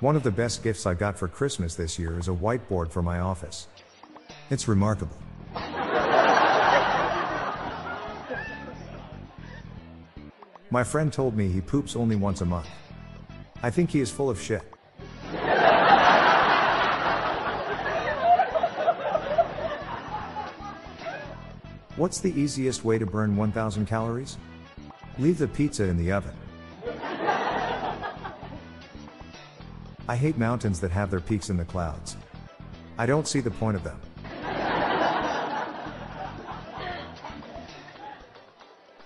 One of the best gifts I got for Christmas this year is a whiteboard for my office. It's remarkable. My friend told me he poops only once a month. I think he is full of shit. What's the easiest way to burn 1000 calories? Leave the pizza in the oven. I hate mountains that have their peaks in the clouds. I don't see the point of them.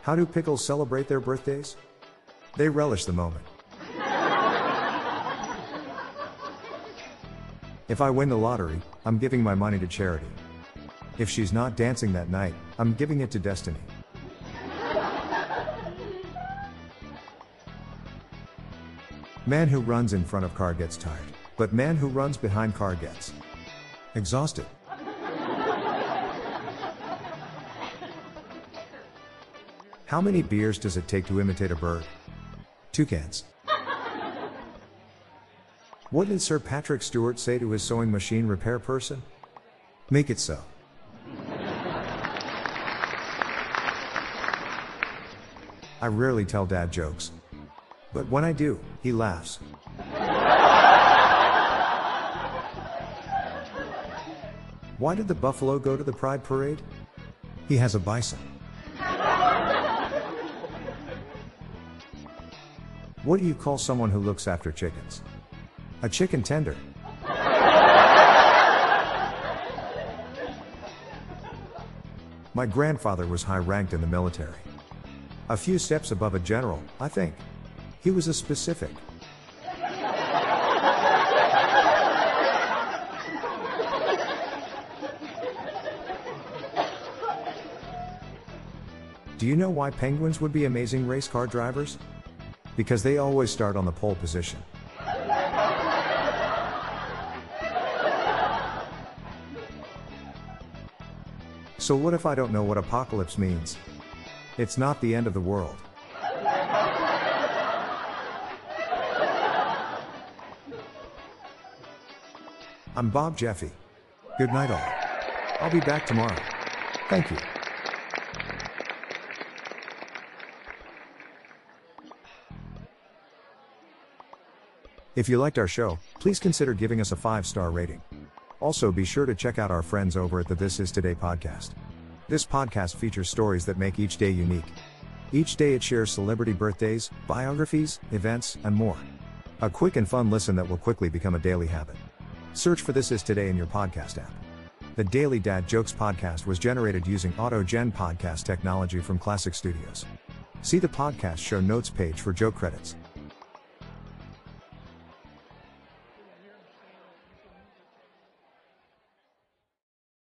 How do pickles celebrate their birthdays? They relish the moment. If I win the lottery, I'm giving my money to charity. If she's not dancing that night, I'm giving it to destiny. Man who runs in front of car gets tired, but man who runs behind car gets exhausted. How many beers does it take to imitate a bird? Two cans. What did Sir Patrick Stewart say to his sewing machine repair person? Make it so. I rarely tell dad jokes. But when I do, he laughs. Why did the buffalo go to the pride parade? He has a bison. What do you call someone who looks after chickens? A chicken tender. My grandfather was high ranked in the military. A few steps above a general, I think. He was a specific. Do you know why penguins would be amazing race car drivers? Because they always start on the pole position. So, what if I don't know what apocalypse means? It's not the end of the world. I'm Bob Jeffy. Good night, all. I'll be back tomorrow. Thank you. If you liked our show, please consider giving us a five star rating. Also, be sure to check out our friends over at the This Is Today podcast. This podcast features stories that make each day unique. Each day it shares celebrity birthdays, biographies, events, and more. A quick and fun listen that will quickly become a daily habit. Search for This Is Today in your podcast app. The Daily Dad Jokes podcast was generated using AutoGen podcast technology from Klassic Studios. See the podcast show notes page for joke credits.